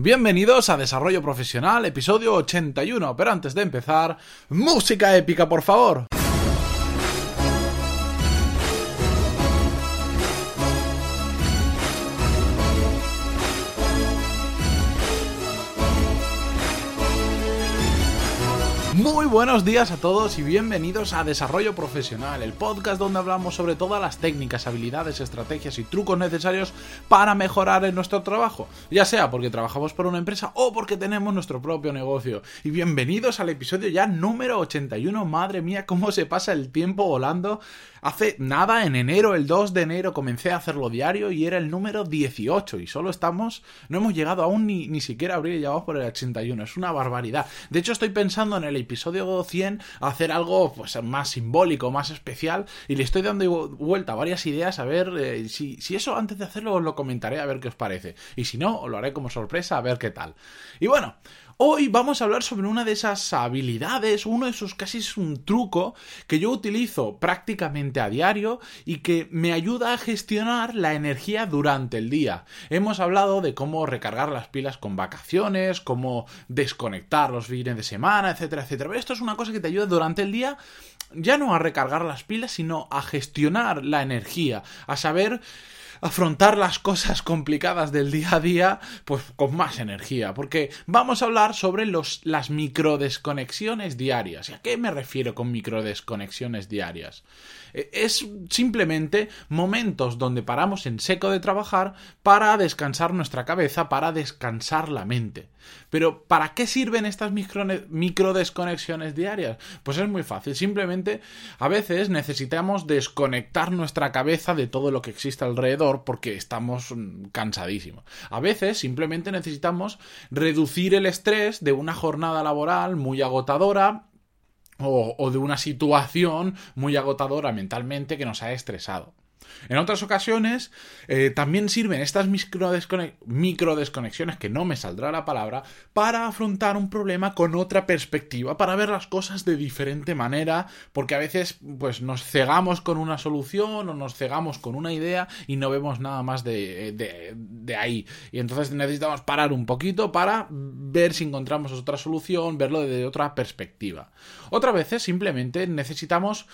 Bienvenidos a Desarrollo Profesional, episodio 81. Pero antes de empezar, música épica, por favor. Buenos días a todos y bienvenidos a Desarrollo Profesional, el podcast donde hablamos sobre todas las técnicas, habilidades, estrategias y trucos necesarios para mejorar en nuestro trabajo, ya sea porque trabajamos por una empresa o porque tenemos nuestro propio negocio. Y bienvenidos al episodio ya número 81, madre mía, cómo se pasa el tiempo volando. Hace nada, en enero, el 2 de enero, comencé a hacerlo diario y era el número 18 y solo estamos, no hemos llegado aún ni, ni siquiera a abrir y ya por el 81, es una barbaridad. De hecho estoy pensando en el episodio 100 hacer algo pues más simbólico, más especial y le estoy dando vuelta a varias ideas a ver eh, si, si, eso antes de hacerlo os lo comentaré a ver qué os parece y si no os lo haré como sorpresa a ver qué tal. Y bueno, Hoy vamos a hablar sobre una de esas habilidades, uno de esos casi es un truco que yo utilizo prácticamente a diario y que me ayuda a gestionar la energía durante el día. Hemos hablado de cómo recargar las pilas con vacaciones, cómo desconectar los fines de semana, etcétera, etcétera. Pero esto es una cosa que te ayuda durante el día ya no a recargar las pilas, sino a gestionar la energía, a saber afrontar las cosas complicadas del día a día pues con más energía, porque vamos a hablar sobre los, las microdesconexiones diarias. ¿Y a qué me refiero con microdesconexiones diarias? Eh, es simplemente momentos donde paramos en seco de trabajar para descansar nuestra cabeza, para descansar la mente. Pero ¿para qué sirven estas micro, desconexiones diarias? Pues es muy fácil. Simplemente a veces necesitamos desconectar nuestra cabeza de todo lo que existe alrededor porque estamos mm, cansadísimos. A veces simplemente necesitamos reducir el estrés de una jornada laboral muy agotadora o, de una situación muy agotadora mentalmente que nos ha estresado. En otras ocasiones eh, también sirven estas micro desconexiones, que no me saldrá la palabra, para afrontar un problema con otra perspectiva, para ver las cosas de diferente manera, porque a veces pues nos cegamos con una solución o nos cegamos con una idea y no vemos nada más de, de, de ahí. Y entonces necesitamos parar un poquito para ver si encontramos otra solución, verlo desde otra perspectiva. Otras veces simplemente necesitamos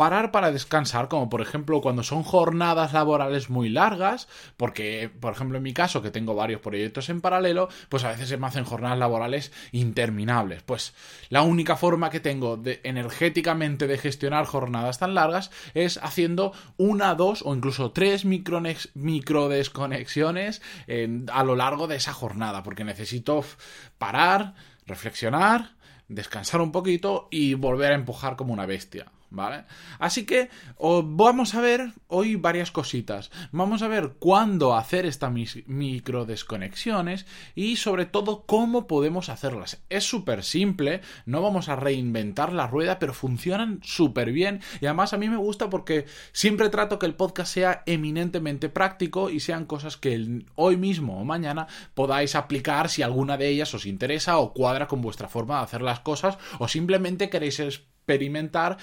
parar para descansar, como por ejemplo cuando son jornadas laborales muy largas, porque por ejemplo en mi caso que tengo varios proyectos en paralelo, pues a veces se me hacen jornadas laborales interminables. Pues la única forma que tengo de energéticamente de gestionar jornadas tan largas es haciendo una, dos o incluso tres micro, desconexiones a lo largo de esa jornada, porque necesito parar, reflexionar, descansar un poquito y volver a empujar como una bestia. ¿Vale? Así que vamos a ver hoy varias cositas. Vamos a ver cuándo hacer estas micro desconexiones y sobre todo cómo podemos hacerlas. Es súper simple, no vamos a reinventar la rueda, pero funcionan súper bien y además a mí me gusta porque siempre trato que el podcast sea eminentemente práctico y sean cosas que hoy mismo o mañana podáis aplicar si alguna de ellas os interesa o cuadra con vuestra forma de hacer las cosas o simplemente queréis experimentar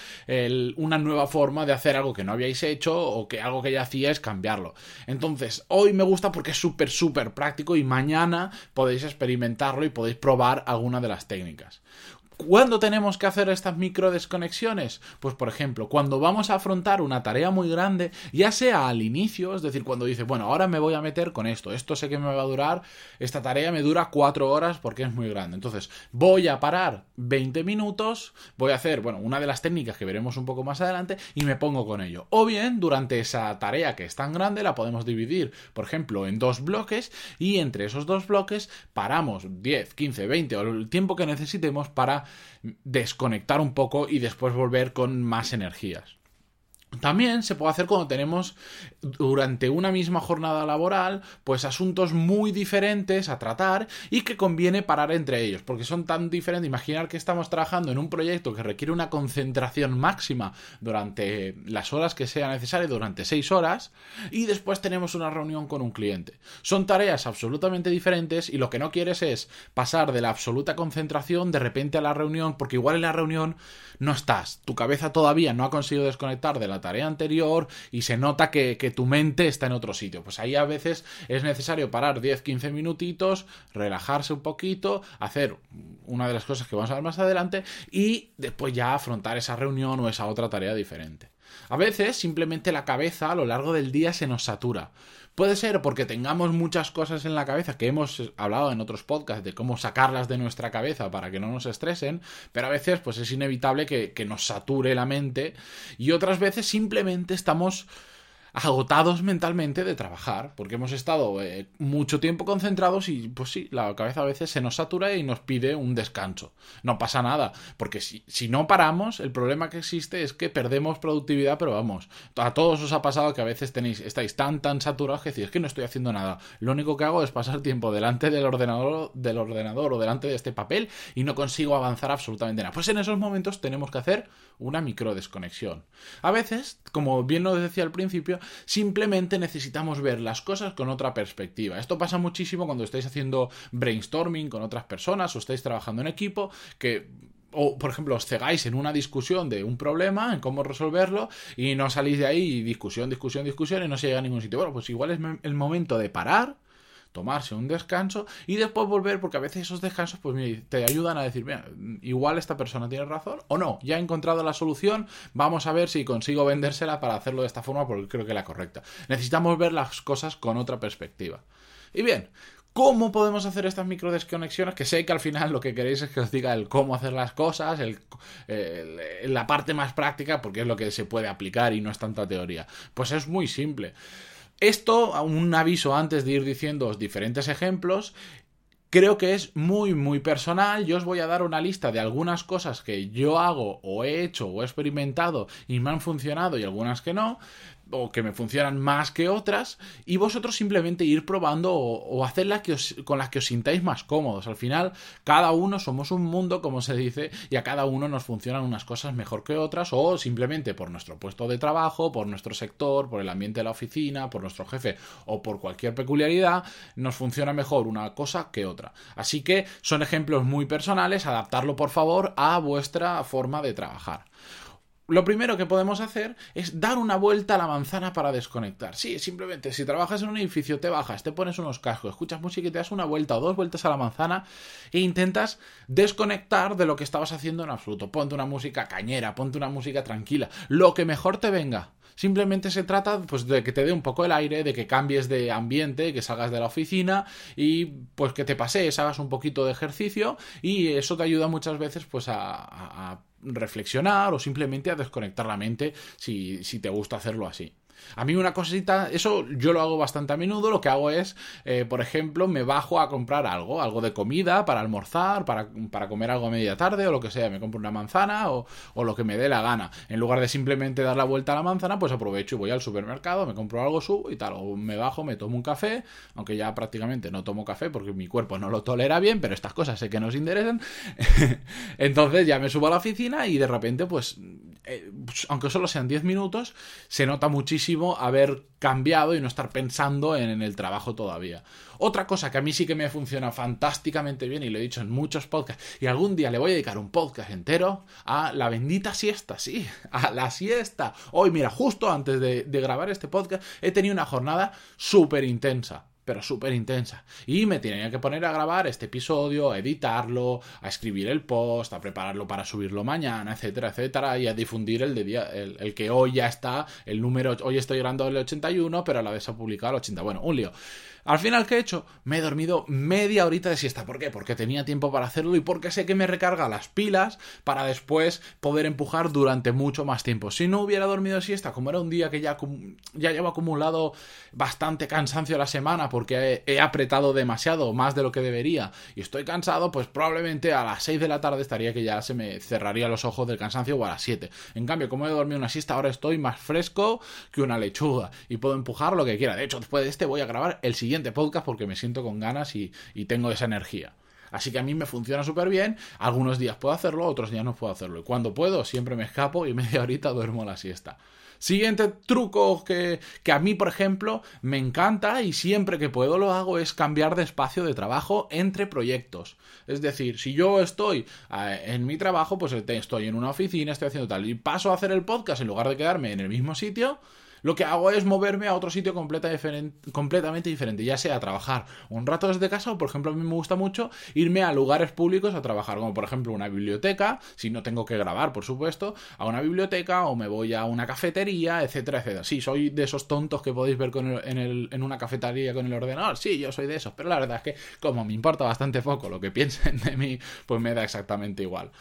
una nueva forma de hacer algo que no habíais hecho o que algo que ya hacíais cambiarlo. Entonces, hoy me gusta porque es súper, súper práctico y mañana podéis experimentarlo y podéis probar alguna de las técnicas. ¿Cuándo tenemos que hacer estas micro desconexiones? Pues por ejemplo, cuando vamos a afrontar una tarea muy grande, ya sea al inicio, es decir, cuando dice, bueno, ahora me voy a meter con esto, esto sé que me va a durar, esta tarea me dura cuatro horas porque es muy grande. Entonces, voy a parar 20 minutos, voy a hacer, bueno, una de las técnicas que veremos un poco más adelante y me pongo con ello. O bien, durante esa tarea que es tan grande, la podemos dividir, por ejemplo, en dos bloques y entre esos dos bloques paramos 10, 15, 20 o el tiempo que necesitemos para desconectar un poco y después volver con más energías. También se puede hacer cuando tenemos durante una misma jornada laboral pues asuntos muy diferentes a tratar y que conviene parar entre ellos porque son tan diferentes. Imaginar que estamos trabajando en un proyecto que requiere una concentración máxima durante las horas que sea necesario, durante seis horas, y después tenemos una reunión con un cliente. Son tareas absolutamente diferentes y lo que no quieres es pasar de la absoluta concentración de repente a la reunión porque igual en la reunión no estás, tu cabeza todavía no ha conseguido desconectar de la tarea anterior y se nota que, tu mente está en otro sitio. Pues ahí a veces es necesario parar 10-15 minutitos, relajarse un poquito, hacer una de las cosas que vamos a ver más adelante y después ya afrontar esa reunión o esa otra tarea diferente. A veces simplemente la cabeza a lo largo del día se nos satura. Puede ser porque tengamos muchas cosas en la cabeza que hemos hablado en otros podcasts de cómo sacarlas de nuestra cabeza para que no nos estresen, pero a veces pues es inevitable que, que nos sature la mente y otras veces simplemente estamos agotados mentalmente de trabajar, porque hemos estado eh, mucho tiempo concentrados y pues sí, la cabeza a veces se nos satura y nos pide un descanso. No pasa nada, porque si, si no paramos, el problema que existe es que perdemos productividad, pero vamos, a todos os ha pasado que a veces tenéis, estáis tan tan saturados que decís, que no estoy haciendo nada, lo único que hago es pasar tiempo delante del ordenador, del ordenador o delante de este papel y no consigo avanzar absolutamente nada. Pues en esos momentos tenemos que hacer una micro desconexión. A veces, como bien lo decía al principio, simplemente necesitamos ver las cosas con otra perspectiva. Esto pasa muchísimo cuando estáis haciendo brainstorming con otras personas o estáis trabajando en equipo, que o por ejemplo os cegáis en una discusión de un problema, en cómo resolverlo, y no salís de ahí discusión, discusión, discusión y no se llega a ningún sitio. Bueno, pues igual es el momento de parar, tomarse un descanso y después volver, porque a veces esos descansos pues te ayudan a decir, mira, igual esta persona tiene razón o no, ya he encontrado la solución, vamos a ver si consigo vendérsela para hacerlo de esta forma porque creo que es la correcta. Necesitamos ver las cosas con otra perspectiva. Y bien, ¿Cómo podemos hacer estas micro desconexiones? Que sé que al final lo que queréis es que os diga el cómo hacer las cosas, el, la parte más práctica, porque es lo que se puede aplicar y no es tanta teoría. Pues es muy simple. Esto, un aviso antes de ir diciendo diferentes ejemplos, creo que es muy, muy personal. Yo os voy a dar una lista de algunas cosas que yo hago o he hecho o he experimentado y me han funcionado y algunas que no, o que me funcionan más que otras, y vosotros simplemente ir probando o, hacer las que con las que os sintáis más cómodos. Al final, cada uno somos un mundo, como se dice, y a cada uno nos funcionan unas cosas mejor que otras, o simplemente por nuestro puesto de trabajo, por nuestro sector, por el ambiente de la oficina, por nuestro jefe, o por cualquier peculiaridad, nos funciona mejor una cosa que otra. Así que son ejemplos muy personales, adaptarlo por favor a vuestra forma de trabajar lo primero que podemos hacer es dar una vuelta a la manzana para desconectar. Sí, simplemente si trabajas en un edificio, te bajas, te pones unos cascos, escuchas música y te das una vuelta o dos vueltas a la manzana e intentas desconectar de lo que estabas haciendo en absoluto. Ponte una música cañera, ponte una música tranquila, lo que mejor te venga. Simplemente se trata pues, de que te dé un poco el aire, de que cambies de ambiente, que salgas de la oficina y pues que te pasees, hagas un poquito de ejercicio y eso te ayuda muchas veces pues a, reflexionar o simplemente a desconectar la mente si, si te gusta hacerlo así. A mí una cosita, eso yo lo hago bastante a menudo, lo que hago es, eh, por ejemplo, me bajo a comprar algo, algo de comida para almorzar, para, para, comer algo a media tarde o lo que sea, me compro una manzana o, o, lo que me dé la gana. En lugar de simplemente dar la vuelta a la manzana, pues aprovecho y voy al supermercado, me compro algo, subo y tal, o me bajo, me tomo un café, aunque ya prácticamente no tomo café porque mi cuerpo no lo tolera bien, pero estas cosas sé que nos interesan. Entonces ya me subo a la oficina y de repente, pues, eh, pues aunque solo sean 10 minutos, se nota muchísimo haber cambiado y no estar pensando en, el trabajo todavía. Otra cosa que a mí sí que me funciona fantásticamente bien y lo he dicho en muchos podcasts y algún día le voy a dedicar un podcast entero a la bendita siesta, sí, a la siesta. Hoy, mira, justo antes de grabar este podcast he tenido una jornada súper intensa pero súper intensa. Y me tenía que poner a grabar este episodio, a editarlo, a escribir el post, a prepararlo para subirlo mañana, etcétera, etcétera, y a difundir el de día, el, que hoy ya está, el número, hoy estoy grabando el 81, pero a la vez se ha publicado el 80. Bueno, un lío. Al final, ¿qué he hecho? Me he dormido media horita de siesta. ¿Por qué? Porque tenía tiempo para hacerlo y porque sé que me recarga las pilas para después poder empujar durante mucho más tiempo. Si no hubiera dormido siesta, como era un día que ya, ya llevo acumulado bastante cansancio la semana porque he, apretado demasiado, más de lo que debería, y estoy cansado, pues probablemente a las 6 de la tarde estaría que ya se me cerraría los ojos del cansancio o a las 7. En cambio, como he dormido una siesta, ahora estoy más fresco que una lechuga y puedo empujar lo que quiera. De hecho, después de este voy a grabar el siguiente podcast porque me siento con ganas y, tengo esa energía. Así que a mí me funciona súper bien. Algunos días puedo hacerlo, otros días no puedo hacerlo. Y cuando puedo, siempre me escapo y media horita duermo la siesta. Siguiente truco que, que, a mí, por ejemplo, me encanta y siempre que puedo lo hago es cambiar de espacio de trabajo entre proyectos. Es decir, si yo estoy eh, en mi trabajo, pues estoy en una oficina, estoy haciendo tal, y paso a hacer el podcast en lugar de quedarme en el mismo sitio, lo que hago es moverme a otro sitio completamente diferente, ya sea trabajar un rato desde casa o, por ejemplo, a mí me gusta mucho irme a lugares públicos a trabajar, como por ejemplo una biblioteca, si no tengo que grabar, por supuesto, a una biblioteca o me voy a una cafetería, etcétera, etcétera. Sí, soy de esos tontos que podéis ver en una cafetería con el ordenador, sí, yo soy de esos, pero la verdad es que como me importa bastante poco lo que piensen de mí, pues me da exactamente igual.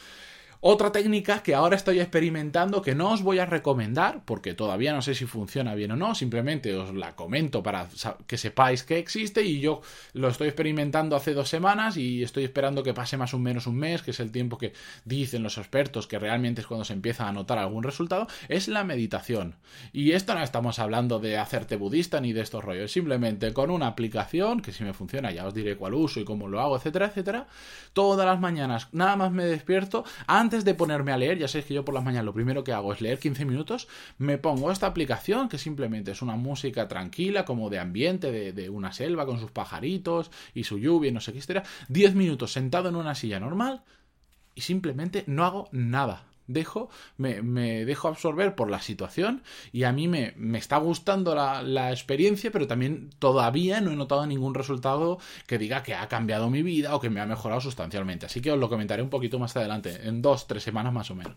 Otra técnica que ahora estoy experimentando que no os voy a recomendar porque todavía no sé si funciona bien o no, simplemente os la comento para que sepáis que existe y yo lo estoy experimentando hace dos semanas y estoy esperando que pase más o menos un mes, que es el tiempo que dicen los expertos que realmente es cuando se empieza a notar algún resultado, es la meditación. Y esto no estamos hablando de hacerte budista ni de estos rollos, simplemente con una aplicación que si me funciona ya os diré cuál uso y cómo lo hago, etcétera, etcétera, todas las mañanas nada más me despierto antes de ponerme a leer, ya sabéis que yo por las mañanas lo primero que hago es leer 15 minutos, me pongo esta aplicación que simplemente es una música tranquila, como de ambiente, de, una selva con sus pajaritos y su lluvia y no sé qué historia, 10 minutos sentado en una silla normal y simplemente no hago nada dejo, me, me, dejo absorber por la situación y a mí me, me está gustando la, la, experiencia, pero también todavía no he notado ningún resultado que diga que ha cambiado mi vida o que me ha mejorado sustancialmente. Así que os lo comentaré un poquito más adelante, en dos, tres semanas más o menos.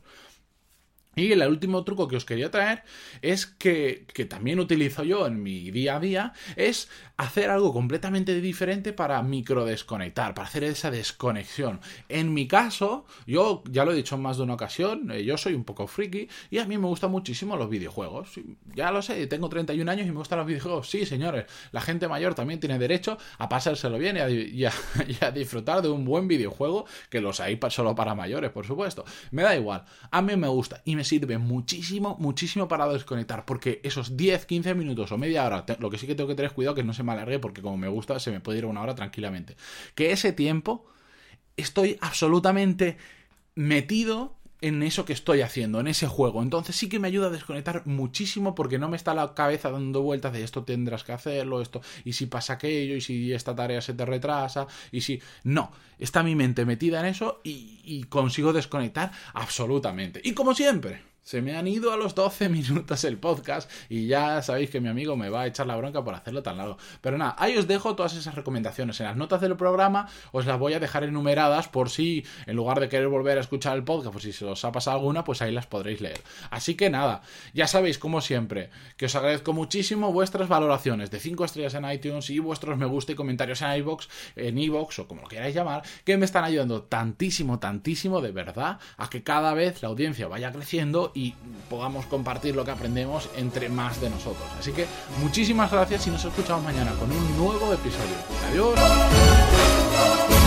Y el último truco que os quería traer es que, que, también utilizo yo en mi día a día, es hacer algo completamente diferente para microdesconectar, para hacer esa desconexión. En mi caso, yo ya lo he dicho en más de una ocasión, eh, yo soy un poco friki y a mí me gustan muchísimo los videojuegos. Ya lo sé, tengo 31 años y me gustan los videojuegos. Sí, señores, la gente mayor también tiene derecho a pasárselo bien y a, disfrutar de un buen videojuego, que los hay solo para mayores, por supuesto. Me da igual, a mí me gusta y me sirve muchísimo, muchísimo para desconectar, porque esos 10, 15 minutos o media hora, lo que sí que tengo que tener cuidado que no se me alargue, porque como me gusta, se me puede ir una hora tranquilamente. Que ese tiempo estoy absolutamente metido en eso que estoy haciendo, en ese juego. Entonces sí que me ayuda a desconectar muchísimo porque no me está la cabeza dando vueltas de esto tendrás que hacerlo, esto, y si pasa aquello, y si esta tarea se te retrasa, y si... No, está mi mente metida en eso y, y consigo desconectar absolutamente. Y como siempre, se me han ido a los 12 minutos el podcast y ya sabéis que mi amigo me va a echar la bronca por hacerlo tan largo. Pero nada, ahí os dejo todas esas recomendaciones. En las notas del programa os las voy a dejar enumeradas por si, en lugar de querer volver a escuchar el podcast, pues si se os ha pasado alguna, pues ahí las podréis leer. Así que nada, ya sabéis, como siempre, que os agradezco muchísimo vuestras valoraciones de 5 estrellas en iTunes y vuestros me gusta y comentarios en iVoox, en iVoox o como lo queráis llamar, que me están ayudando tantísimo, tantísimo de verdad a que cada vez la audiencia vaya creciendo y podamos compartir lo que aprendemos entre más de nosotros. Así que muchísimas gracias y nos escuchamos mañana con un nuevo episodio. Adiós.